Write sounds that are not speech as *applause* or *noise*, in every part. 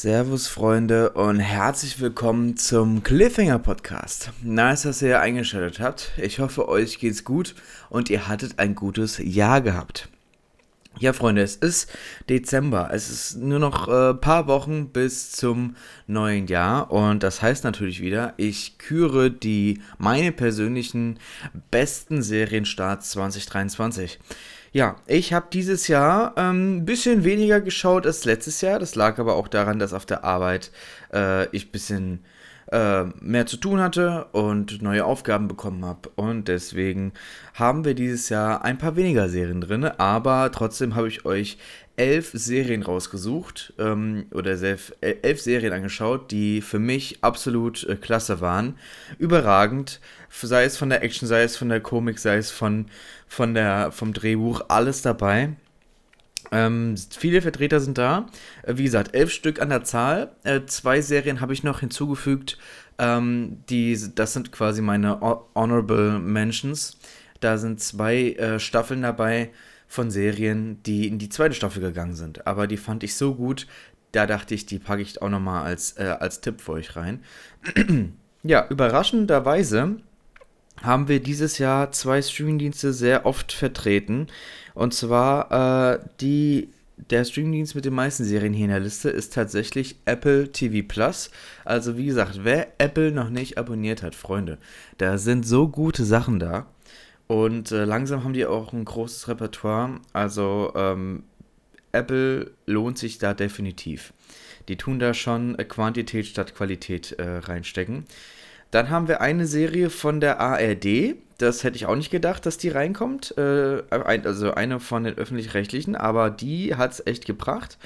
Servus Freunde und herzlich willkommen zum Cliffhanger Podcast. Nice, dass ihr eingeschaltet habt. Ich hoffe, euch geht's gut und ihr hattet ein gutes Jahr gehabt. Ja, Freunde, es ist Dezember. Es ist nur noch ein äh, paar Wochen bis zum neuen Jahr und das heißt natürlich wieder, ich küre die meine persönlichen besten Serienstarts 2023. Ja, ich habe dieses Jahr ähm, ein bisschen weniger geschaut als letztes Jahr. Das lag aber auch daran, dass auf der Arbeit äh, ich ein bisschen äh, mehr zu tun hatte und neue Aufgaben bekommen habe. Und deswegen haben wir dieses Jahr ein paar weniger Serien drin. Aber trotzdem habe ich euch elf Serien rausgesucht ähm, oder elf, elf, Serien angeschaut, die für mich absolut äh, klasse waren. Überragend, sei es von der Action, sei es von der Komik, sei es von, von der, vom Drehbuch, alles dabei. Ähm, viele Vertreter sind da. Äh, wie gesagt, elf Stück an der Zahl. Äh, zwei Serien habe ich noch hinzugefügt. Ähm, die, das sind quasi meine Honorable Mentions. Da sind zwei äh, Staffeln dabei von Serien, die in die zweite Staffel gegangen sind. Aber die fand ich so gut, da dachte ich, die packe ich auch nochmal als, äh, als Tipp für euch rein. *clears throat* ja, überraschenderweise haben wir dieses Jahr zwei Streamingdienste sehr oft vertreten. Und zwar äh, die, der Streamingdienst mit den meisten Serien hier in der Liste ist tatsächlich Apple TV Plus. Also wie gesagt, wer Apple noch nicht abonniert hat, Freunde, da sind so gute Sachen da. Und äh, langsam haben die auch ein großes Repertoire. Also ähm, Apple lohnt sich da definitiv. Die tun da schon Quantität statt Qualität äh, reinstecken. Dann haben wir eine Serie von der ARD. Das hätte ich auch nicht gedacht, dass die reinkommt. Äh, also eine von den öffentlich-rechtlichen, aber die hat es echt gebracht.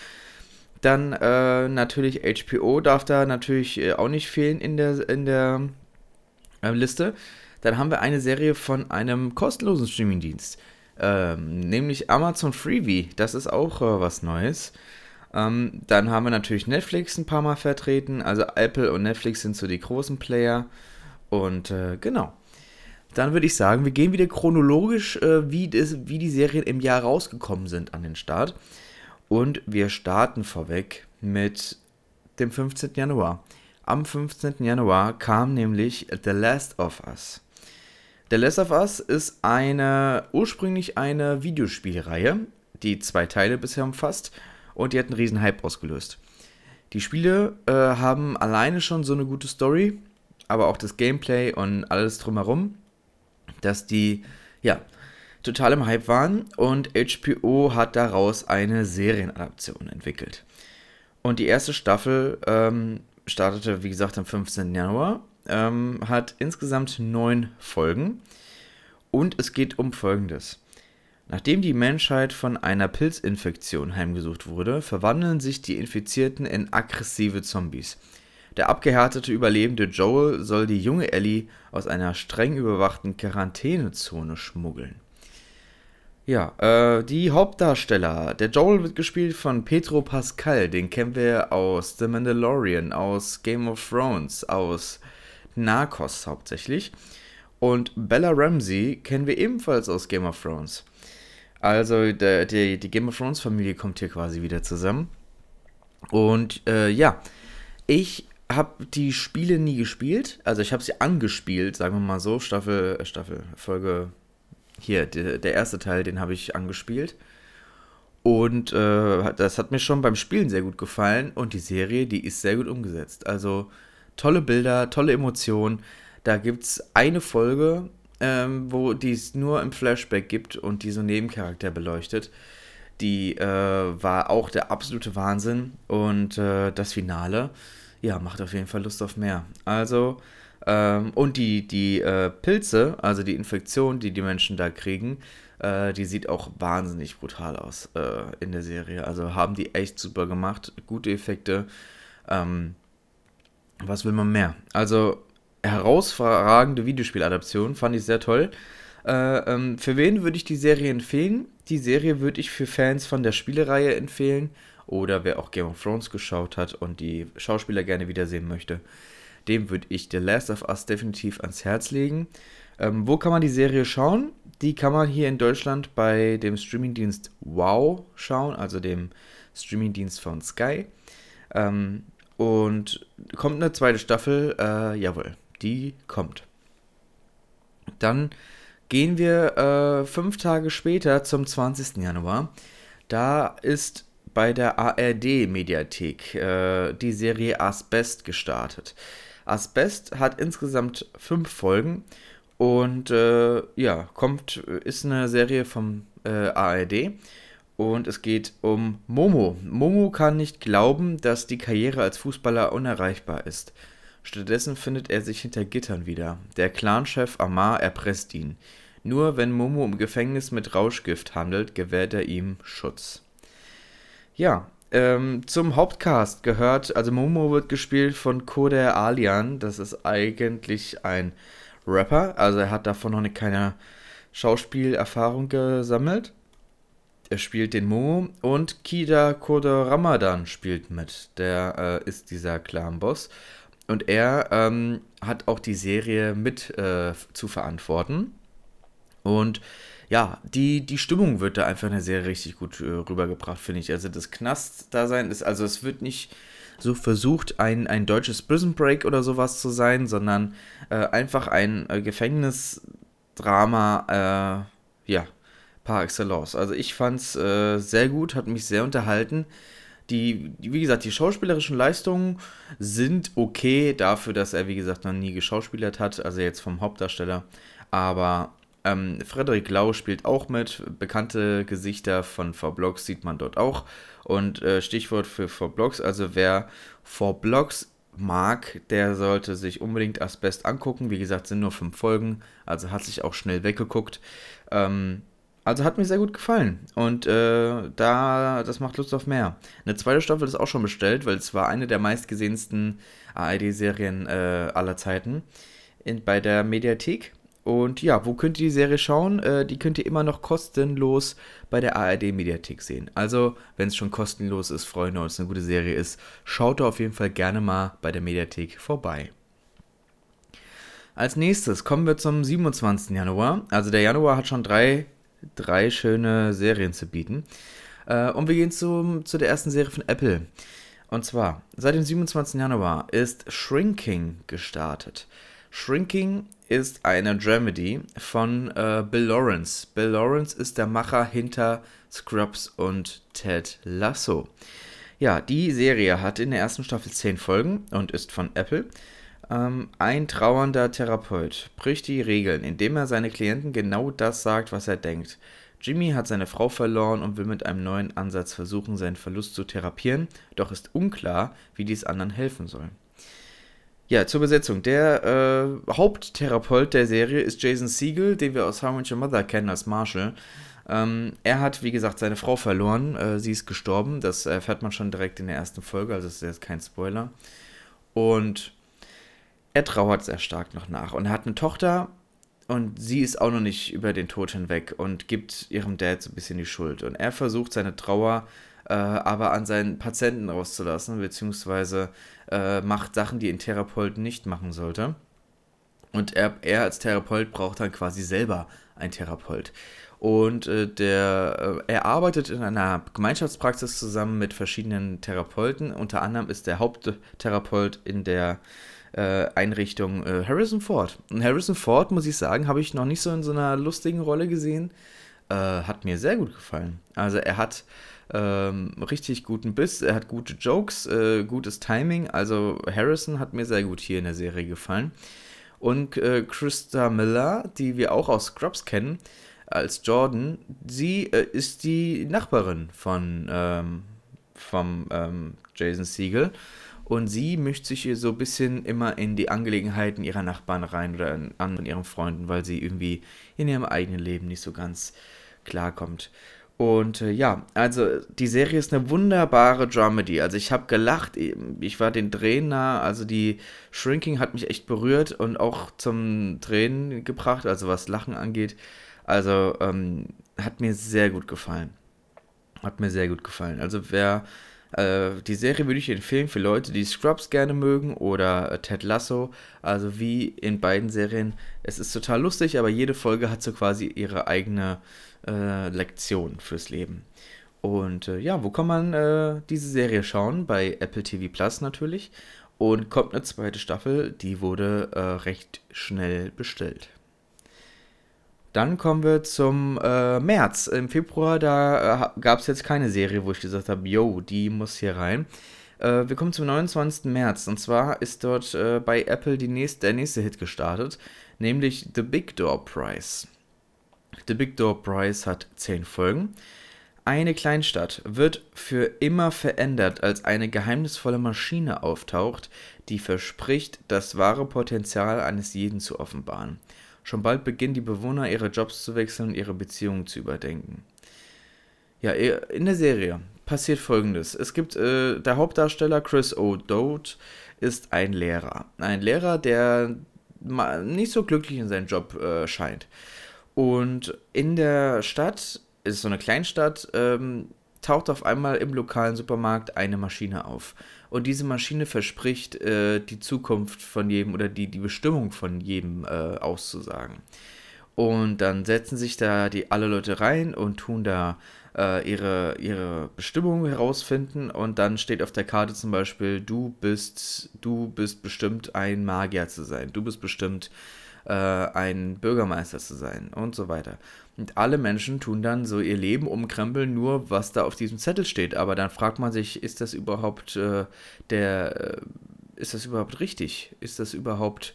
Dann äh, natürlich HBO darf da natürlich äh, auch nicht fehlen in der, in der äh, Liste. Dann haben wir eine Serie von einem kostenlosen Streamingdienst, ähm, nämlich Amazon Freebie. Das ist auch äh, was Neues. Ähm, dann haben wir natürlich Netflix ein paar Mal vertreten. Also Apple und Netflix sind so die großen Player. Und äh, genau. Dann würde ich sagen, wir gehen wieder chronologisch, äh, wie, das, wie die Serien im Jahr rausgekommen sind an den Start. Und wir starten vorweg mit dem 15. Januar. Am 15. Januar kam nämlich The Last of Us. The Last of Us ist eine ursprünglich eine Videospielreihe, die zwei Teile bisher umfasst und die hat einen riesen Hype ausgelöst. Die Spiele äh, haben alleine schon so eine gute Story, aber auch das Gameplay und alles drumherum, dass die, ja, total im Hype waren und HBO hat daraus eine Serienadaption entwickelt. Und die erste Staffel ähm, startete, wie gesagt, am 15. Januar, ähm, hat insgesamt neun Folgen und es geht um Folgendes. Nachdem die Menschheit von einer Pilzinfektion heimgesucht wurde, verwandeln sich die Infizierten in aggressive Zombies. Der abgehärtete Überlebende Joel soll die junge Ellie aus einer streng überwachten Quarantänezone schmuggeln. Ja, äh, die Hauptdarsteller. Der Joel wird gespielt von Pedro Pascal, den kennen wir aus The Mandalorian, aus Game of Thrones, aus Narcos hauptsächlich. Und Bella Ramsey kennen wir ebenfalls aus Game of Thrones. Also der, die, die Game of Thrones Familie kommt hier quasi wieder zusammen. Und äh, ja, ich habe die Spiele nie gespielt. Also ich habe sie angespielt, sagen wir mal so. Staffel, Staffel, Folge hier, der, der erste Teil, den habe ich angespielt. Und äh, das hat mir schon beim Spielen sehr gut gefallen. Und die Serie, die ist sehr gut umgesetzt. Also tolle Bilder, tolle Emotionen. Da gibt es eine Folge, ähm, wo die es nur im Flashback gibt und die so Nebencharakter beleuchtet. Die äh, war auch der absolute Wahnsinn und äh, das Finale, ja, macht auf jeden Fall Lust auf mehr. Also, ähm, und die, die äh, Pilze, also die Infektion, die die Menschen da kriegen, äh, die sieht auch wahnsinnig brutal aus äh, in der Serie. Also haben die echt super gemacht, gute Effekte. Ähm, was will man mehr? Also herausragende Videospieladaption, fand ich sehr toll. Äh, ähm, für wen würde ich die Serie empfehlen? Die Serie würde ich für Fans von der Spielereihe empfehlen oder wer auch Game of Thrones geschaut hat und die Schauspieler gerne wiedersehen möchte. Dem würde ich The Last of Us definitiv ans Herz legen. Ähm, wo kann man die Serie schauen? Die kann man hier in Deutschland bei dem Streamingdienst Wow schauen, also dem Streamingdienst von Sky. Ähm, und kommt eine zweite Staffel, äh, jawohl, die kommt. Dann gehen wir äh, fünf Tage später zum 20. Januar. Da ist bei der ARD-Mediathek äh, die Serie Asbest gestartet. Asbest hat insgesamt fünf Folgen und äh, ja, kommt, ist eine Serie vom äh, ARD und es geht um Momo. Momo kann nicht glauben, dass die Karriere als Fußballer unerreichbar ist. Stattdessen findet er sich hinter Gittern wieder. Der Clanchef Amar erpresst ihn. Nur wenn Momo im Gefängnis mit Rauschgift handelt, gewährt er ihm Schutz. Ja, ähm, zum Hauptcast gehört, also Momo wird gespielt von Koder Alian. Das ist eigentlich ein Rapper, also er hat davon noch keine Schauspielerfahrung gesammelt. Er spielt den Momo und Kida Koder Ramadan spielt mit. Der äh, ist dieser Clan-Boss. Und er ähm, hat auch die Serie mit äh, zu verantworten. Und ja, die, die Stimmung wird da einfach in der Serie richtig gut äh, rübergebracht, finde ich. Also das Knast-Dasein ist, also es wird nicht so versucht, ein, ein deutsches Prison Break oder sowas zu sein, sondern äh, einfach ein äh, Gefängnisdrama, äh, ja, par excellence. Also ich fand es äh, sehr gut, hat mich sehr unterhalten. Die, wie gesagt, die schauspielerischen Leistungen sind okay dafür, dass er, wie gesagt, noch nie geschauspielert hat, also jetzt vom Hauptdarsteller. Aber ähm, Frederik Lau spielt auch mit. Bekannte Gesichter von V-Blocks sieht man dort auch. Und äh, Stichwort für V-Blocks, also wer V-Blocks mag, der sollte sich unbedingt Asbest angucken. Wie gesagt, sind nur fünf Folgen, also hat sich auch schnell weggeguckt. Ähm, also hat mir sehr gut gefallen. Und äh, da, das macht Lust auf mehr. Eine zweite Staffel ist auch schon bestellt, weil es war eine der meistgesehensten ARD-Serien äh, aller Zeiten in, bei der Mediathek. Und ja, wo könnt ihr die Serie schauen? Äh, die könnt ihr immer noch kostenlos bei der ARD-Mediathek sehen. Also, wenn es schon kostenlos ist, Freunde, und es eine gute Serie ist, schaut da auf jeden Fall gerne mal bei der Mediathek vorbei. Als nächstes kommen wir zum 27. Januar. Also der Januar hat schon drei, drei schöne Serien zu bieten. Äh, und wir gehen zum, zu der ersten Serie von Apple. Und zwar, seit dem 27. Januar ist Shrinking gestartet. Shrinking ist eine Dramedy von äh, Bill Lawrence. Bill Lawrence ist der Macher hinter Scrubs und Ted Lasso. Ja, die Serie hat in der ersten Staffel 10 Folgen und ist von Apple. Ähm, ein trauernder Therapeut bricht die Regeln, indem er seine Klienten genau das sagt, was er denkt. Jimmy hat seine Frau verloren und will mit einem neuen Ansatz versuchen, seinen Verlust zu therapieren, doch ist unklar, wie dies anderen helfen soll. Ja, zur Besetzung. Der äh, Haupttherapeut der Serie ist Jason Siegel, den wir aus How Much Your Mother kennen als Marshall. Ähm, er hat, wie gesagt, seine Frau verloren. Äh, sie ist gestorben. Das erfährt man schon direkt in der ersten Folge, also das ist jetzt kein Spoiler. Und er trauert sehr stark noch nach. Und er hat eine Tochter und sie ist auch noch nicht über den Tod hinweg und gibt ihrem Dad so ein bisschen die Schuld. Und er versucht seine Trauer äh, aber an seinen Patienten rauszulassen, beziehungsweise äh, macht Sachen, die ein Therapeut nicht machen sollte. Und er, er als Therapeut braucht dann quasi selber einen Therapeut. Und äh, der, äh, er arbeitet in einer Gemeinschaftspraxis zusammen mit verschiedenen Therapeuten. Unter anderem ist der Haupttherapeut in der äh, Einrichtung äh, Harrison Ford. Und Harrison Ford, muss ich sagen, habe ich noch nicht so in so einer lustigen Rolle gesehen. Äh, hat mir sehr gut gefallen. Also er hat ähm, richtig guten Biss, er hat gute Jokes, äh, gutes Timing. Also Harrison hat mir sehr gut hier in der Serie gefallen. Und äh, Krista Miller, die wir auch aus Scrubs kennen, als Jordan, sie äh, ist die Nachbarin von ähm, vom ähm, Jason Siegel. Und sie mischt sich so ein bisschen immer in die Angelegenheiten ihrer Nachbarn rein oder an ihren Freunden, weil sie irgendwie in ihrem eigenen Leben nicht so ganz klarkommt. Und äh, ja, also die Serie ist eine wunderbare Dramedy. Also ich habe gelacht, ich war den Tränen nah, also die Shrinking hat mich echt berührt und auch zum Tränen gebracht, also was Lachen angeht. Also ähm, hat mir sehr gut gefallen. Hat mir sehr gut gefallen. Also wer äh, die Serie würde ich empfehlen für Leute, die Scrubs gerne mögen oder äh, Ted Lasso. Also wie in beiden Serien. Es ist total lustig, aber jede Folge hat so quasi ihre eigene äh, Lektion fürs Leben. Und äh, ja, wo kann man äh, diese Serie schauen? Bei Apple TV Plus natürlich. Und kommt eine zweite Staffel, die wurde äh, recht schnell bestellt. Dann kommen wir zum äh, März. Im Februar, da äh, gab es jetzt keine Serie, wo ich gesagt habe, yo, die muss hier rein. Äh, wir kommen zum 29. März. Und zwar ist dort äh, bei Apple die nächste, der nächste Hit gestartet, nämlich The Big Door Prize. The Big Door Prize hat 10 Folgen. Eine Kleinstadt wird für immer verändert, als eine geheimnisvolle Maschine auftaucht, die verspricht, das wahre Potenzial eines jeden zu offenbaren. Schon bald beginnen die Bewohner ihre Jobs zu wechseln und ihre Beziehungen zu überdenken. Ja, in der Serie passiert folgendes. Es gibt, äh, der Hauptdarsteller Chris O'Dowd ist ein Lehrer. Ein Lehrer, der nicht so glücklich in seinem Job äh, scheint. Und in der Stadt ist so eine Kleinstadt, ähm, taucht auf einmal im lokalen Supermarkt eine Maschine auf. Und diese Maschine verspricht, äh, die Zukunft von jedem oder die, die Bestimmung von jedem äh, auszusagen. Und dann setzen sich da die alle Leute rein und tun da äh, ihre, ihre Bestimmung herausfinden. Und dann steht auf der Karte zum Beispiel, du bist, du bist bestimmt ein Magier zu sein. Du bist bestimmt äh, ein Bürgermeister zu sein und so weiter. Und alle Menschen tun dann so ihr Leben umkrempeln, nur was da auf diesem Zettel steht. Aber dann fragt man sich, ist das überhaupt äh, der, äh, ist das überhaupt richtig? Ist das überhaupt,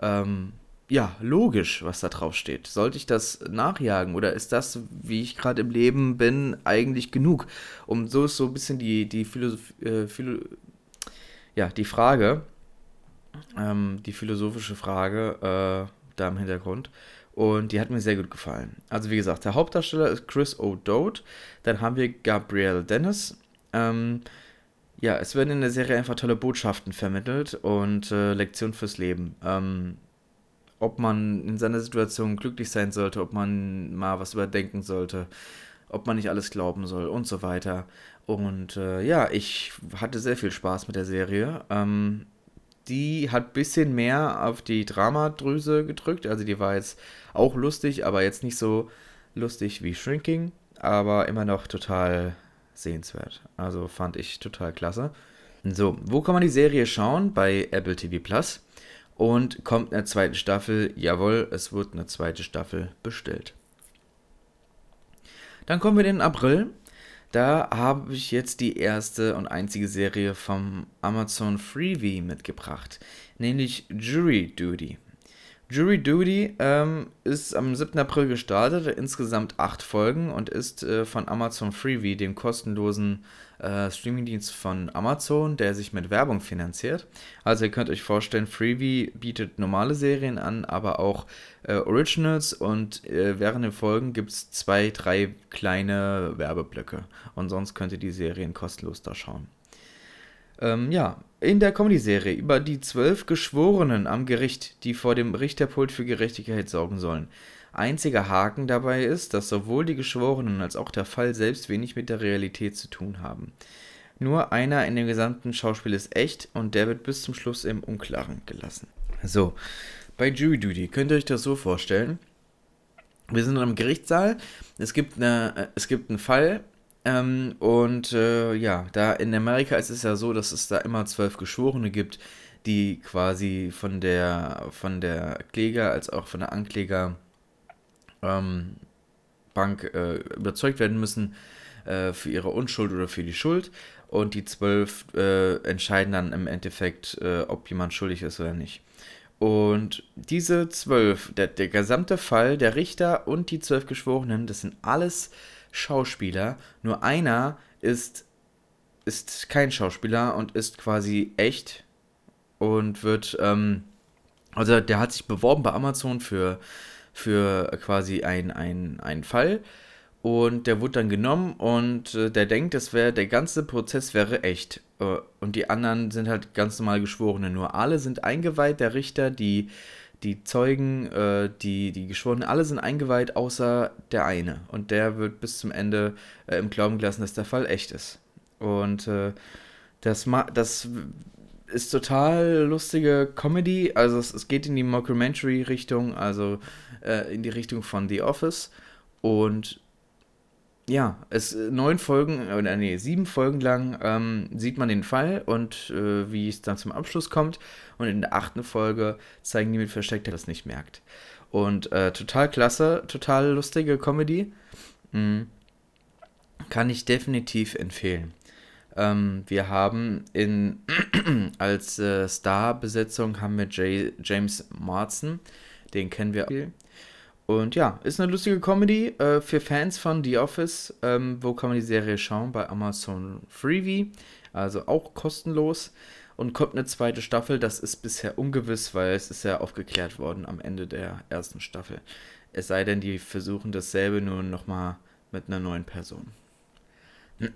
ähm, ja, logisch, was da drauf steht? Sollte ich das nachjagen oder ist das, wie ich gerade im Leben bin, eigentlich genug? Und so ist so ein bisschen die, die Philosophie, äh, Philo ja, die Frage, ähm, die philosophische Frage äh, da im Hintergrund. Und die hat mir sehr gut gefallen. Also wie gesagt, der Hauptdarsteller ist Chris O'Dowd. Dann haben wir Gabrielle Dennis. Ähm, ja, es werden in der Serie einfach tolle Botschaften vermittelt und äh, Lektionen fürs Leben. Ähm, ob man in seiner Situation glücklich sein sollte, ob man mal was überdenken sollte, ob man nicht alles glauben soll und so weiter. Und äh, ja, ich hatte sehr viel Spaß mit der Serie. Ähm, die hat ein bisschen mehr auf die Dramadrüse gedrückt. Also die war jetzt auch lustig, aber jetzt nicht so lustig wie Shrinking, aber immer noch total sehenswert. Also fand ich total klasse. So, wo kann man die Serie schauen? Bei Apple TV Plus. Und kommt eine zweite Staffel? Jawohl, es wird eine zweite Staffel bestellt. Dann kommen wir in den April. Da habe ich jetzt die erste und einzige Serie vom Amazon Freebie mitgebracht, nämlich Jury Duty. Jury Duty ähm, ist am 7. April gestartet, insgesamt acht Folgen und ist äh, von Amazon Freebie, dem kostenlosen äh, Streamingdienst von Amazon, der sich mit Werbung finanziert. Also ihr könnt euch vorstellen, Freebie bietet normale Serien an, aber auch äh, Originals und äh, während den Folgen gibt es zwei, drei kleine Werbeblöcke und sonst könnt ihr die Serien kostenlos da schauen. Ähm, ja, in der Comedy-Serie über die zwölf Geschworenen am Gericht, die vor dem Richterpult für Gerechtigkeit sorgen sollen. Einziger Haken dabei ist, dass sowohl die Geschworenen als auch der Fall selbst wenig mit der Realität zu tun haben. Nur einer in dem gesamten Schauspiel ist echt und der wird bis zum Schluss im Unklaren gelassen. So, bei Jury Duty könnt ihr euch das so vorstellen. Wir sind im Gerichtssaal, es gibt, eine, äh, es gibt einen Fall, ähm, und äh, ja, da in Amerika ist es ja so, dass es da immer zwölf Geschworene gibt, die quasi von der von der Kläger als auch von der Ankläger ähm, äh, überzeugt werden müssen äh, für ihre Unschuld oder für die Schuld. Und die zwölf äh, entscheiden dann im Endeffekt, äh, ob jemand schuldig ist oder nicht. Und diese zwölf, der, der gesamte Fall, der Richter und die zwölf Geschworenen, das sind alles Schauspieler, nur einer ist, ist kein Schauspieler und ist quasi echt und wird, ähm, also der hat sich beworben bei Amazon für, für quasi einen ein Fall und der wurde dann genommen und äh, der denkt, das wäre, der ganze Prozess wäre echt. Äh, und die anderen sind halt ganz normal Geschworene. Nur alle sind eingeweiht, der Richter, die die Zeugen, äh, die, die Geschworenen, alle sind eingeweiht, außer der eine. Und der wird bis zum Ende äh, im Glauben gelassen, dass der Fall echt ist. Und äh, das, das ist total lustige Comedy. Also es, es geht in die Mockumentary-Richtung, also äh, in die Richtung von The Office. Und ja, es neun Folgen, oder nee, sieben Folgen lang ähm, sieht man den Fall und äh, wie es dann zum Abschluss kommt. Und in der achten Folge zeigen die mit Versteckt, der das nicht merkt. Und äh, total klasse, total lustige Comedy. Mhm. Kann ich definitiv empfehlen. Ähm, wir haben in *clears throat* als äh, Starbesetzung haben wir J James Marsden, den kennen wir. Und ja, ist eine lustige Comedy äh, für Fans von The Office. Ähm, wo kann man die Serie schauen? Bei Amazon Freebie, also auch kostenlos. Und kommt eine zweite Staffel, das ist bisher ungewiss, weil es ist ja aufgeklärt worden am Ende der ersten Staffel. Es sei denn, die versuchen dasselbe nur nochmal mit einer neuen Person. *clears throat*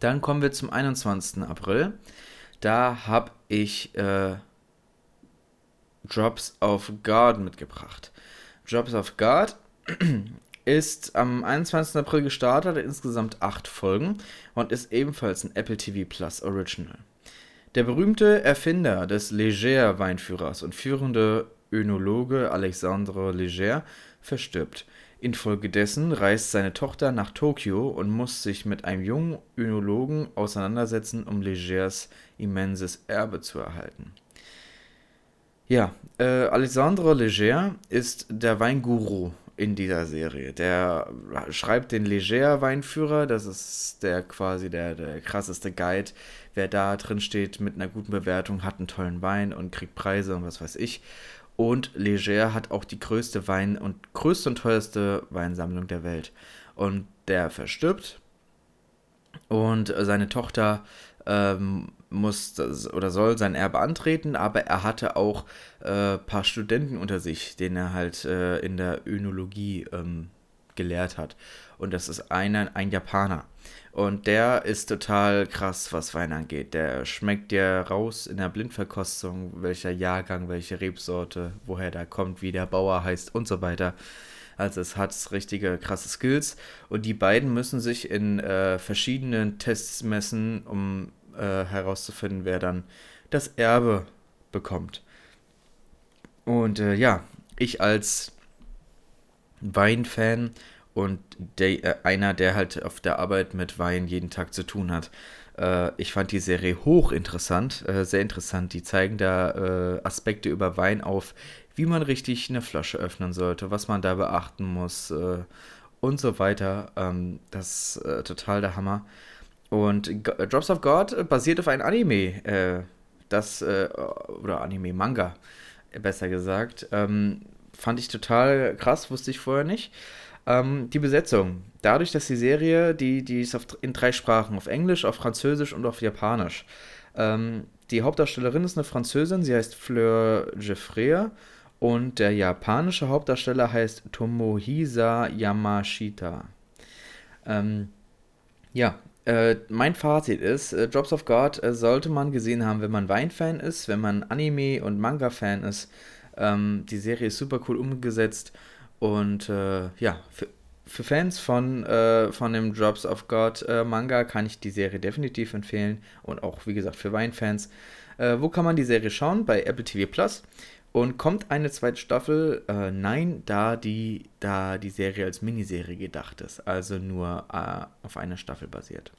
Dann kommen wir zum 21. April. Da habe ich äh, Drops of God mitgebracht. Drops of God *clears throat* ist am 21. April gestartet, insgesamt acht Folgen und ist ebenfalls ein Apple TV Plus Original. Der berühmte Erfinder des Leger-Weinführers und führende Önologe Alexandre Leger verstirbt. Infolgedessen reist seine Tochter nach Tokio und muss sich mit einem jungen Önologen auseinandersetzen, um Legers immenses Erbe zu erhalten. Ja, äh, Alexandre Leger ist der Weinguru in dieser Serie. Der schreibt den Leger-Weinführer, das ist der quasi der, der krasseste Guide. Wer da drin steht mit einer guten Bewertung, hat einen tollen Wein und kriegt Preise und was weiß ich. Und Leger hat auch die größte Wein- und größte und teuerste Weinsammlung der Welt. Und der verstirbt. Und seine Tochter ähm, muss oder soll sein Erbe antreten, aber er hatte auch ein äh, paar Studenten unter sich, den er halt äh, in der Önologie ähm, gelehrt hat. Und das ist einer, ein Japaner. Und der ist total krass, was Wein angeht. Der schmeckt dir raus in der Blindverkostung, welcher Jahrgang, welche Rebsorte, woher der kommt, wie der Bauer heißt und so weiter. Also es hat richtige krasse Skills. Und die beiden müssen sich in äh, verschiedenen Tests messen, um äh, herauszufinden, wer dann das Erbe bekommt. Und äh, ja, ich als Weinfan und der, äh, einer, der halt auf der Arbeit mit Wein jeden Tag zu tun hat. Äh, ich fand die Serie hochinteressant, äh, sehr interessant. Die zeigen da Aspekte über Wein auf, wie man richtig eine Flasche öffnen sollte, was man da beachten muss und so weiter. Ähm, das ist total der Hammer. Und G Drops of God basiert auf einem Anime, das, oder Anime-Manga, besser gesagt. Ähm, fand ich total krass, wusste ich vorher nicht. Ähm, die Besetzung. Dadurch, dass die Serie, die, die ist auf, in drei Sprachen, auf Englisch, auf Französisch und auf Japanisch. Ähm, die Hauptdarstellerin ist eine Französin, sie heißt Fleur Jeffrea und der japanische Hauptdarsteller heißt Tomohisa Yamashita. Ähm, ja, äh, mein Fazit ist, äh, Drops of God äh, sollte man gesehen haben, wenn man Weinfan ist, wenn man Anime- und Manga-Fan ist. Ähm, die Serie ist super cool umgesetzt und äh, ja, für, für, Fans von, äh, von dem Drops of God äh, Manga kann ich die Serie definitiv empfehlen. Und auch, wie gesagt, für Weinfans. Wo kann man die Serie schauen? Bei Apple TV Plus. Und kommt eine zweite Staffel? Äh, nein, da die, da die Serie als Miniserie gedacht ist. Also nur äh, auf einer Staffel basiert.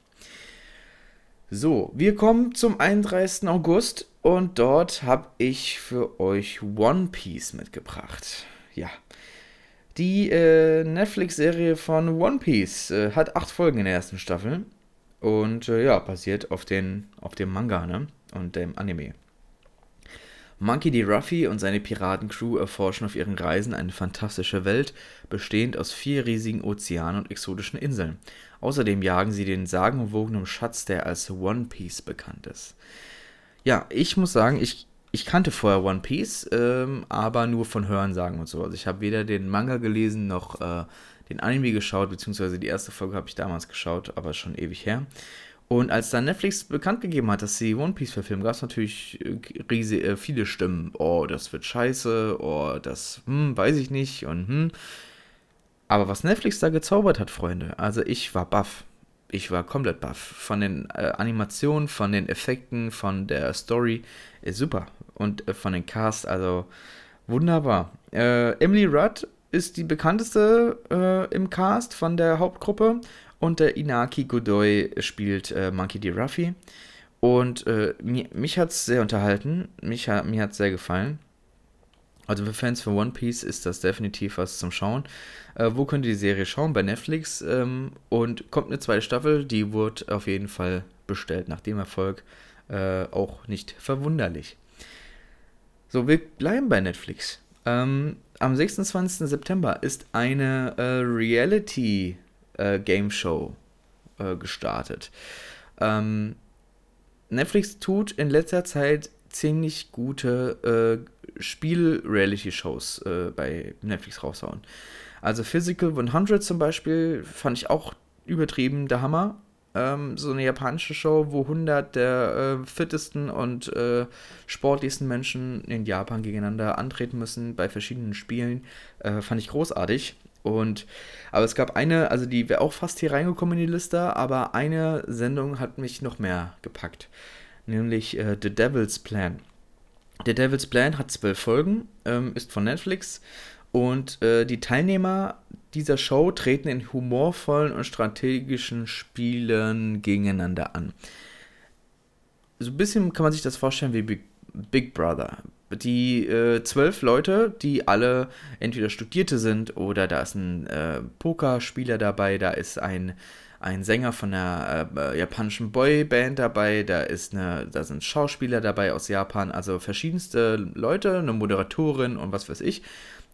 So, wir kommen zum 31. August und dort habe ich für euch One Piece mitgebracht. Ja, die äh, Netflix-Serie von One Piece äh, hat acht Folgen in der ersten Staffel. Und äh, ja, basiert auf, den, auf dem Manga ne? und dem Anime. Monkey D. Ruffy und seine Piratencrew erforschen auf ihren Reisen eine fantastische Welt, bestehend aus vier riesigen Ozeanen und exotischen Inseln. Außerdem jagen sie den sagenumwogenen Schatz, der als One Piece bekannt ist. Ja, ich muss sagen, ich ich kannte vorher One Piece, ähm, aber nur von Hörensagen und so. Also ich habe weder den Manga gelesen noch äh, den Anime geschaut, beziehungsweise die erste Folge habe ich damals geschaut, aber schon ewig her. Und als dann Netflix bekannt gegeben hat, dass sie One Piece verfilmen, gab es natürlich äh, riesige, äh, viele Stimmen. Oh, das wird scheiße, oh, das, hm, weiß ich nicht und hm. Aber was Netflix da gezaubert hat, Freunde, also ich war baff. Ich war komplett baff. Von den äh, Animationen, von den Effekten, von der Story. Ist super und äh, von den Cast, also wunderbar. Äh, Emily Rudd ist die bekannteste äh, im Cast von der Hauptgruppe und der Inaki Godoy spielt äh, Monkey D. Ruffy. Und äh, mich, mich hat es sehr unterhalten, mich, mir hat es sehr gefallen. Also für Fans von One Piece ist das definitiv was zum Schauen. Äh, wo könnt ihr die Serie schauen? Bei Netflix. Ähm, und kommt eine zweite Staffel, die wurde auf jeden Fall bestellt. Nach dem Erfolg äh, auch nicht verwunderlich. So, wir bleiben bei Netflix. Ähm, am 26. September ist eine äh, Reality äh, Game Show äh, gestartet. Ähm, Netflix tut in letzter Zeit ziemlich gute äh, Spiel-Reality-Shows äh, bei Netflix raushauen. Also Physical 100 zum Beispiel fand ich auch übertrieben der Hammer. Ähm, so eine japanische Show, wo 100 der äh, fittesten und äh, sportlichsten Menschen in Japan gegeneinander antreten müssen bei verschiedenen Spielen, äh, fand ich großartig. Und, aber es gab eine, also die wäre auch fast hier reingekommen in die Liste, aber eine Sendung hat mich noch mehr gepackt nämlich äh, The Devil's Plan. The Devil's Plan hat zwölf Folgen, ähm, ist von Netflix und äh, die Teilnehmer dieser Show treten in humorvollen und strategischen Spielen gegeneinander an. So ein bisschen kann man sich das vorstellen wie Big, Big Brother. Die äh, zwölf Leute, die alle entweder Studierte sind oder da ist ein äh, Pokerspieler dabei, da ist ein ein Sänger von einer äh, japanischen Boyband dabei, da ist eine, da sind Schauspieler dabei aus Japan, also verschiedenste Leute, eine Moderatorin und was weiß ich,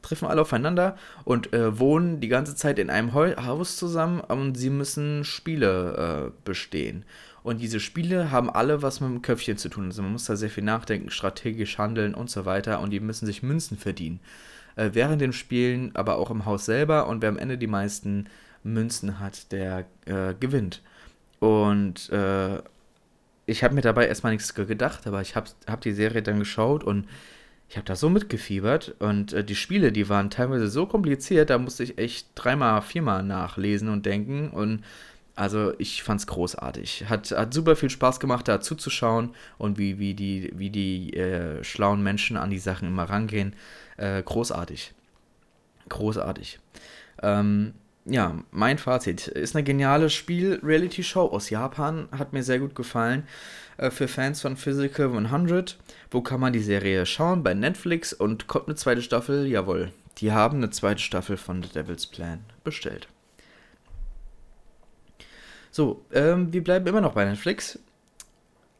treffen alle aufeinander und äh, wohnen die ganze Zeit in einem Haus zusammen und sie müssen Spiele äh, bestehen. Und diese Spiele haben alle was mit dem Köpfchen zu tun. Also man muss da sehr viel nachdenken, strategisch handeln und so weiter und die müssen sich Münzen verdienen. Äh, während den Spielen, aber auch im Haus selber und wer am Ende die meisten Münzen hat, der äh, gewinnt. Und äh, ich habe mir dabei erstmal nichts gedacht, aber ich habe hab die Serie dann geschaut und ich habe da so mitgefiebert. Und äh, die Spiele, die waren teilweise so kompliziert, da musste ich echt dreimal, viermal nachlesen und denken. Und also ich fand es großartig. Hat, hat super viel Spaß gemacht, da zuzuschauen und wie, wie die, wie die äh, schlauen Menschen an die Sachen immer rangehen. Äh, großartig. Großartig. Ähm, ja, mein Fazit. Ist eine geniale Spiel-Reality-Show aus Japan. Hat mir sehr gut gefallen. Äh, für Fans von Physical 100. Wo kann man die Serie schauen? Bei Netflix. Und kommt eine zweite Staffel? Jawohl. Die haben eine zweite Staffel von The Devil's Plan bestellt. So, ähm, wir bleiben immer noch bei Netflix.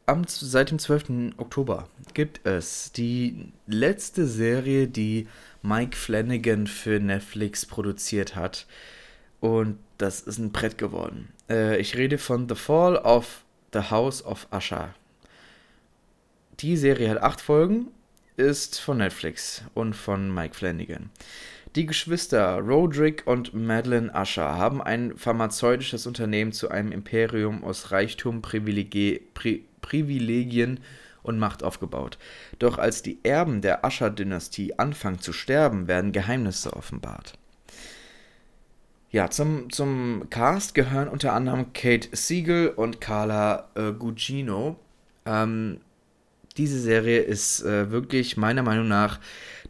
Am, seit dem 12. Oktober gibt es die letzte Serie, die Mike Flanagan für Netflix produziert hat. Und das ist ein Brett geworden. Äh, ich rede von The Fall of the House of Usher. Die Serie hat acht Folgen, ist von Netflix und von Mike Flanagan. Die Geschwister Roderick und Madeline Usher haben ein pharmazeutisches Unternehmen zu einem Imperium aus Reichtum, Privilegie, Pri Privilegien und Macht aufgebaut. Doch als die Erben der Usher-Dynastie anfangen zu sterben, werden Geheimnisse offenbart. Ja, zum, zum Cast gehören unter anderem Kate Siegel und Carla äh, Gugino. Ähm, diese Serie ist äh, wirklich meiner Meinung nach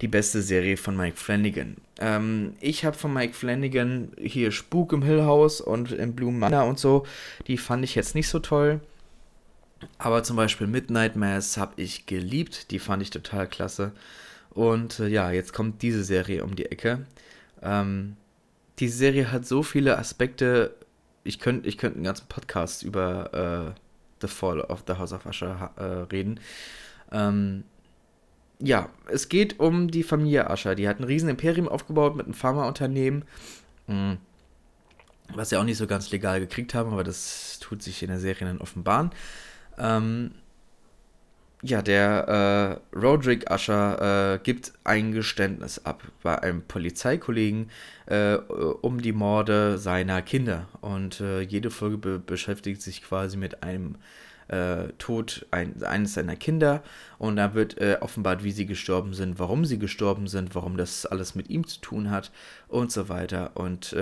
die beste Serie von Mike Flanagan. Ähm, ich habe von Mike Flanagan hier Spuk im Hill House und im Blue Manor und so. Die fand ich jetzt nicht so toll. Aber zum Beispiel Midnight Mass habe ich geliebt. Die fand ich total klasse. Und äh, ja, jetzt kommt diese Serie um die Ecke. Ähm, die Serie hat so viele Aspekte. Ich könnte ich könnt einen ganzen Podcast über äh, The Fall of the House of Usher äh, reden. Ähm, ja, es geht um die Familie Usher. Die hat ein riesen Imperium aufgebaut mit einem Pharmaunternehmen. Mhm. Was sie auch nicht so ganz legal gekriegt haben, aber das tut sich in der Serie dann offenbaren. Ähm, ja, der äh, Roderick Usher äh, gibt ein Geständnis ab bei einem Polizeikollegen äh, um die Morde seiner Kinder. Und äh, jede Folge be beschäftigt sich quasi mit einem äh, Tod ein, eines seiner Kinder. Und da wird äh, offenbart, wie sie gestorben sind, warum sie gestorben sind, warum das alles mit ihm zu tun hat und so weiter. Und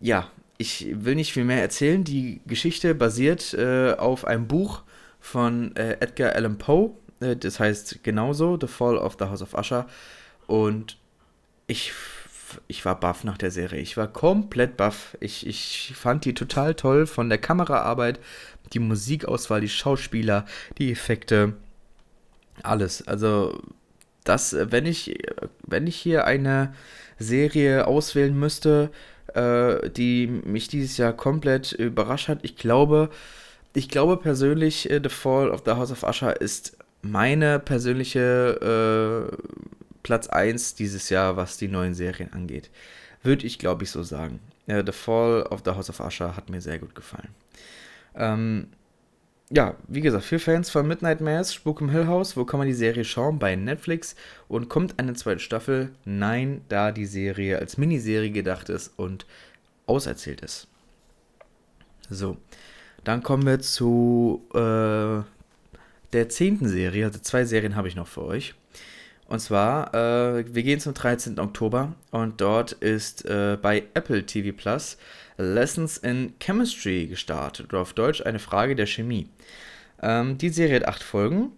ja, ich will nicht viel mehr erzählen. Die Geschichte basiert auf einem Buch von äh, Edgar Allan Poe. Äh, das heißt genauso, The Fall of the House of Usher. Und ich ich war baff nach der Serie. Ich war komplett baff. Ich, ich fand die total toll von der Kameraarbeit, die Musikauswahl, die Schauspieler, die Effekte, alles. Also, das, wenn ich, wenn ich hier eine Serie auswählen müsste, äh, die mich dieses Jahr komplett überrascht hat, ich glaube, ich glaube persönlich, äh, The Fall of the House of Usher ist meine persönliche äh, Platz 1 dieses Jahr, was die neuen Serien angeht. Würde ich, glaube ich, so sagen. Ja, The Fall of the House of Usher hat mir sehr gut gefallen. Ähm, ja, wie gesagt, für Fans von Midnight Mass, Spuk im Hill House, wo kann man die Serie schauen? Bei Netflix. Und kommt eine zweite Staffel? Nein, da die Serie als Miniserie gedacht ist und auserzählt ist. So, dann kommen wir zu äh, der zehnten Serie. Also zwei Serien habe ich noch für euch. Und zwar, äh, wir gehen zum 13. Oktober und dort ist äh, bei Apple TV Plus Lessons in Chemistry gestartet oder auf Deutsch eine Frage der Chemie. Ähm, die Serie hat acht Folgen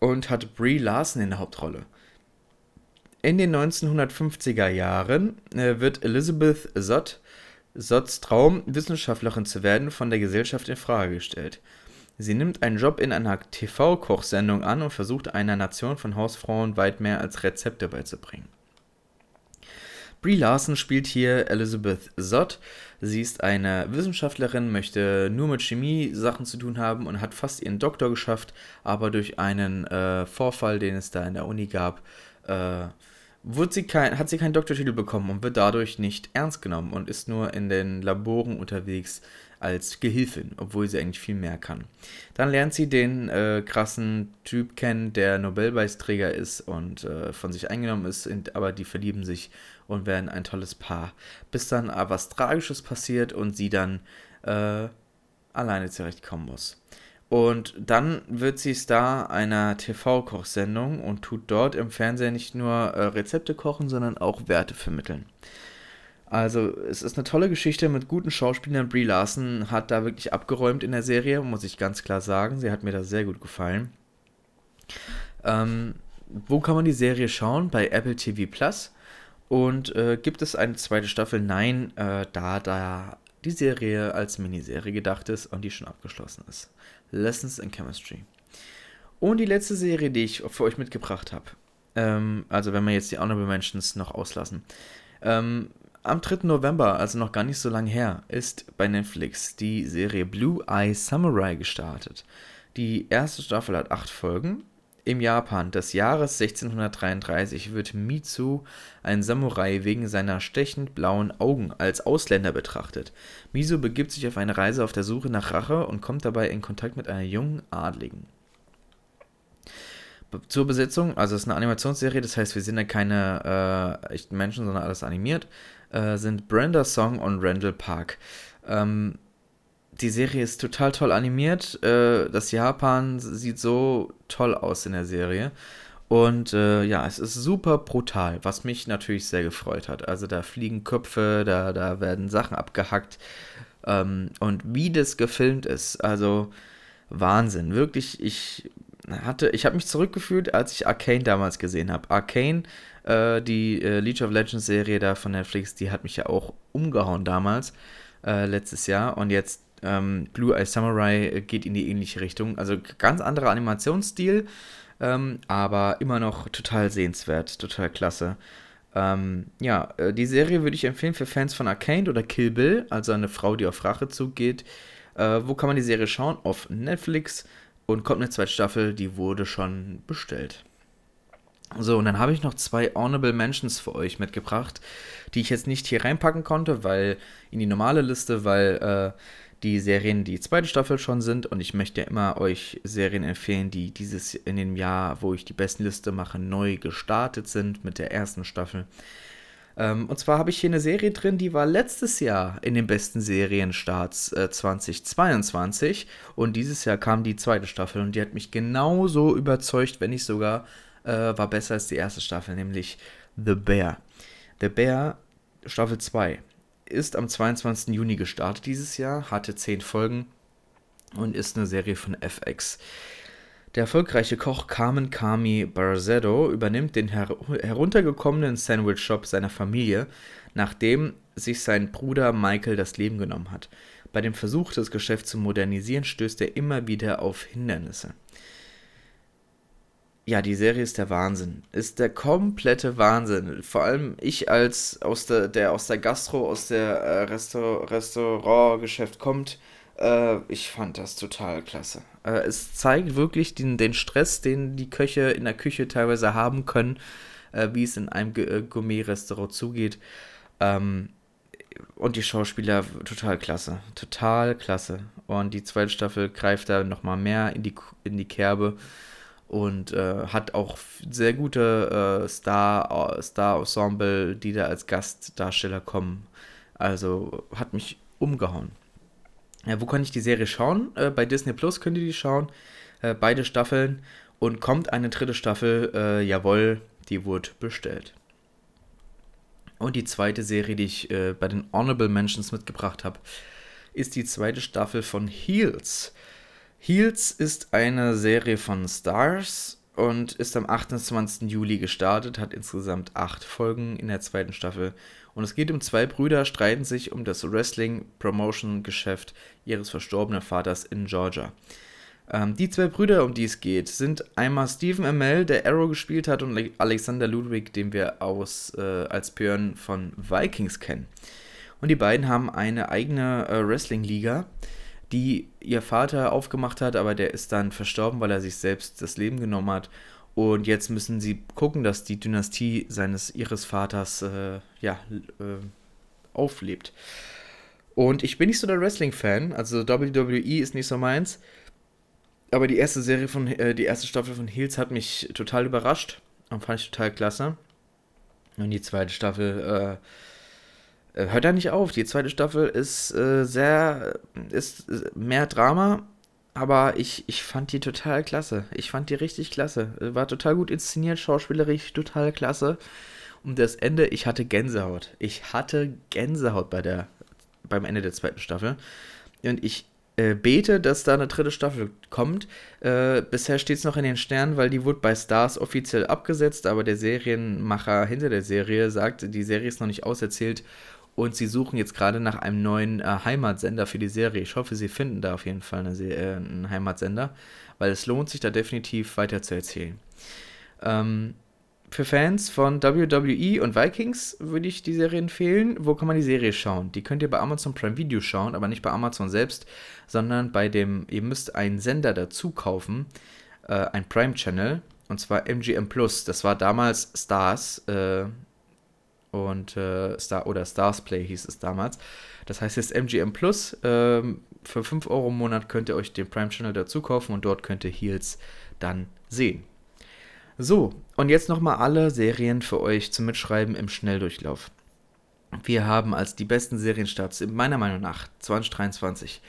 und hat Brie Larson in der Hauptrolle. In den 1950er Jahren äh, wird Elizabeth Zott, Zotts Traum, Wissenschaftlerin zu werden, von der Gesellschaft in Frage gestellt. Sie nimmt einen Job in einer TV-Kochsendung an und versucht einer Nation von Hausfrauen weit mehr als Rezepte beizubringen. Brie Larson spielt hier Elizabeth Zott. Sie ist eine Wissenschaftlerin, möchte nur mit Chemie Sachen zu tun haben und hat fast ihren Doktor geschafft, aber durch einen äh, Vorfall, den es da in der Uni gab, äh, sie kein, hat sie keinen Doktortitel bekommen und wird dadurch nicht ernst genommen und ist nur in den Laboren unterwegs, als Gehilfin, obwohl sie eigentlich viel mehr kann. Dann lernt sie den äh, krassen Typ kennen, der Nobelpreisträger ist und äh, von sich eingenommen ist, aber die verlieben sich und werden ein tolles Paar. Bis dann aber was Tragisches passiert und sie dann äh, alleine zurechtkommen muss. Und dann wird sie Star einer TV-Kochsendung und tut dort im Fernsehen nicht nur äh, Rezepte kochen, sondern auch Werte vermitteln. Also, es ist eine tolle Geschichte mit guten Schauspielern. Brie Larson hat da wirklich abgeräumt in der Serie, muss ich ganz klar sagen. Sie hat mir da sehr gut gefallen. Ähm, wo kann man die Serie schauen? Bei Apple TV Plus. Und äh, gibt es eine zweite Staffel? Nein, äh, da da die Serie als Miniserie gedacht ist und die schon abgeschlossen ist. Lessons in Chemistry. Und die letzte Serie, die ich für euch mitgebracht habe. Ähm, also wenn wir jetzt die Honorable Mentions noch auslassen. Ähm, am 3. November, also noch gar nicht so lange her, ist bei Netflix die Serie Blue Eye Samurai gestartet. Die erste Staffel hat acht Folgen. Im Japan des Jahres 1633 wird Mitsu, ein Samurai, wegen seiner stechend blauen Augen als Ausländer betrachtet. Misu begibt sich auf eine Reise auf der Suche nach Rache und kommt dabei in Kontakt mit einer jungen Adligen zur Besetzung, also es ist eine Animationsserie, das heißt, wir sind ja keine äh, echten Menschen, sondern alles animiert äh, sind Brenda Song und Randall Park. Ähm, die Serie ist total toll animiert. Äh, das Japan sieht so toll aus in der Serie. Und äh, ja, es ist super brutal, was mich natürlich sehr gefreut hat. Also da fliegen Köpfe, da, da werden Sachen abgehackt. Ähm, und wie das gefilmt ist, also Wahnsinn. Wirklich, ich hatte, ich habe mich zurückgefühlt, als ich Arcane damals gesehen habe. Arcane äh, die äh, League of Legends Serie da von Netflix, die hat mich ja auch umgehauen damals, äh, letztes Jahr. Und jetzt ähm, Blue Eye Samurai äh, geht in die ähnliche Richtung. Also ganz anderer Animationsstil, ähm, aber immer noch total sehenswert, total klasse. Ähm, ja, äh, die Serie würde ich empfehlen für Fans von Arcane oder Kill Bill, also eine Frau, die auf Rache zugeht. Äh, wo kann man die Serie schauen? Auf Netflix und kommt eine zweite Staffel, die wurde schon bestellt. So, und dann habe ich noch zwei Honorable Mentions für euch mitgebracht, die ich jetzt nicht hier reinpacken konnte, weil in die normale Liste, weil äh, die Serien die zweite Staffel schon sind und ich möchte ja immer euch Serien empfehlen, die dieses in dem Jahr, wo ich die besten Liste mache, neu gestartet sind mit der ersten Staffel. Ähm, und zwar habe ich hier eine Serie drin, die war letztes Jahr in den besten Serienstarts äh, 2022 und dieses Jahr kam die zweite Staffel und die hat mich genauso überzeugt, wenn nicht sogar äh, war besser als die erste Staffel, nämlich The Bear. The Bear, Staffel 2, ist am 22. Juni gestartet dieses Jahr, hatte 10 Folgen und ist eine Serie von FX. Der erfolgreiche Koch Carmen Carmi Barzetto übernimmt den her heruntergekommenen Sandwich-Shop seiner Familie, nachdem sich sein Bruder Michael das Leben genommen hat. Bei dem Versuch, das Geschäft zu modernisieren, stößt er immer wieder auf Hindernisse. Ja, die Serie ist der Wahnsinn. Ist der komplette Wahnsinn. Vor allem ich als aus der, der aus der Gastro, aus der äh, Restaur Restaurantgeschäft kommt, äh, ich fand das total klasse. Äh, es zeigt wirklich den, den Stress, den die Köche in der Küche teilweise haben können, äh, wie es in einem äh, Gourmet-Restaurant zugeht. Ähm, und die Schauspieler total klasse. Total klasse. Und die zweite Staffel greift da nochmal mehr in die, in die Kerbe und äh, hat auch sehr gute äh, Star, Star-Ensemble, die da als Gastdarsteller kommen. Also hat mich umgehauen. Ja, wo kann ich die Serie schauen? Äh, bei Disney Plus könnt ihr die schauen. Äh, beide Staffeln. Und kommt eine dritte Staffel, äh, jawohl, die wurde bestellt. Und die zweite Serie, die ich äh, bei den Honorable Mentions mitgebracht habe, ist die zweite Staffel von Heels. Heels ist eine Serie von Stars und ist am 28. Juli gestartet, hat insgesamt acht Folgen in der zweiten Staffel. Und es geht um zwei Brüder, streiten sich um das Wrestling-Promotion-Geschäft ihres verstorbenen Vaters in Georgia. Ähm, die zwei Brüder, um die es geht, sind einmal Stephen Amell, der Arrow gespielt hat, und Alexander Ludwig, den wir aus, äh, als Björn von Vikings kennen. Und die beiden haben eine eigene äh, Wrestling-Liga, die ihr Vater aufgemacht hat, aber der ist dann verstorben, weil er sich selbst das Leben genommen hat. Und jetzt müssen sie gucken, dass die Dynastie seines ihres Vaters äh, ja, äh, auflebt. Und ich bin nicht so der Wrestling-Fan, also WWE ist nicht so meins. Aber die erste Serie von, äh, die erste Staffel von Heels hat mich total überrascht und fand ich total klasse. Und die zweite Staffel äh, äh, hört da nicht auf. Die zweite Staffel ist äh, sehr, ist mehr Drama, aber ich, ich fand die total klasse. Ich fand die richtig klasse. War total gut inszeniert, schauspielerisch total klasse. Und das Ende, ich hatte Gänsehaut. Ich hatte Gänsehaut bei der, beim Ende der zweiten Staffel. Und ich äh, bete, dass da eine dritte Staffel kommt. Äh, bisher steht es noch in den Sternen, weil die wurde bei Stars offiziell abgesetzt, aber der Serienmacher hinter der Serie sagt, die Serie ist noch nicht auserzählt und sie suchen jetzt gerade nach einem neuen äh, Heimatsender für die Serie. Ich hoffe, sie finden da auf jeden Fall eine, äh, einen Heimatsender, weil es lohnt sich da definitiv weiter zu erzählen. Ähm, für Fans von WWE und Vikings würde ich die Serie empfehlen. Wo kann man die Serie schauen? Die könnt ihr bei Amazon Prime Video schauen, aber nicht bei Amazon selbst, sondern bei dem, ihr müsst einen Sender dazu kaufen, äh, ein Prime Channel, und zwar MGM Plus. Das war damals Stars, äh, und äh, Star oder Stars Play hieß es damals. Das heißt jetzt MGM Plus. Ähm, für 5 Euro im Monat könnt ihr euch den Prime Channel dazu kaufen und dort könnt ihr Heels dann sehen. So, und jetzt nochmal alle Serien für euch zum Mitschreiben im Schnelldurchlauf. Wir haben als die besten Serienstarts meiner Meinung nach 2023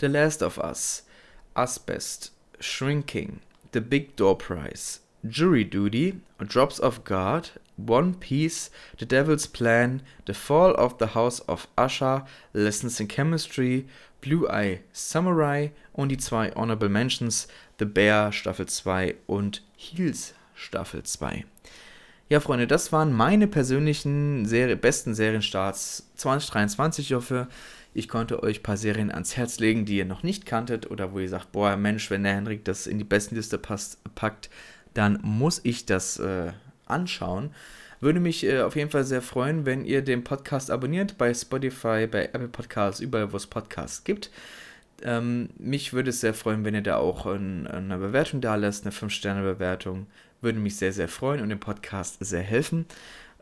The Last of Us, Asbest, Shrinking, The Big Door Prize, Jury Duty, Drops of God, One Piece, The Devil's Plan, The Fall of the House of Usher, Lessons in Chemistry, Blue Eye Samurai und die zwei Honorable Mentions, The Bear Staffel 2 und Heels Staffel 2. Ja, Freunde, das waren meine persönlichen Serie, besten Serienstarts 2023. Ich hoffe, ich konnte euch ein paar Serien ans Herz legen, die ihr noch nicht kanntet oder wo ihr sagt, boah, Mensch, wenn der Henrik das in die besten Liste passt, packt, dann muss ich das äh, anschauen. Würde mich äh, auf jeden Fall sehr freuen, wenn ihr den Podcast abonniert bei Spotify, bei Apple Podcasts, überall, wo es Podcasts gibt. Ähm, mich würde es sehr freuen, wenn ihr da auch ein, eine Bewertung da lässt, eine 5-Sterne-Bewertung. Würde mich sehr, sehr freuen und dem Podcast sehr helfen.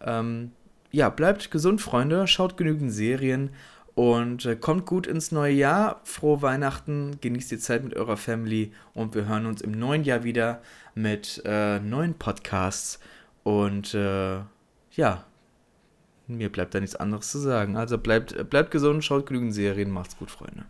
Ähm, ja, bleibt gesund, Freunde. Schaut genügend Serien und äh, kommt gut ins neue Jahr. Frohe Weihnachten, genießt die Zeit mit eurer Family und wir hören uns im neuen Jahr wieder mit äh, neuen Podcasts. Und äh, ja, mir bleibt da nichts anderes zu sagen. Also bleibt, bleibt gesund, schaut genügend Serien, macht's gut, Freunde.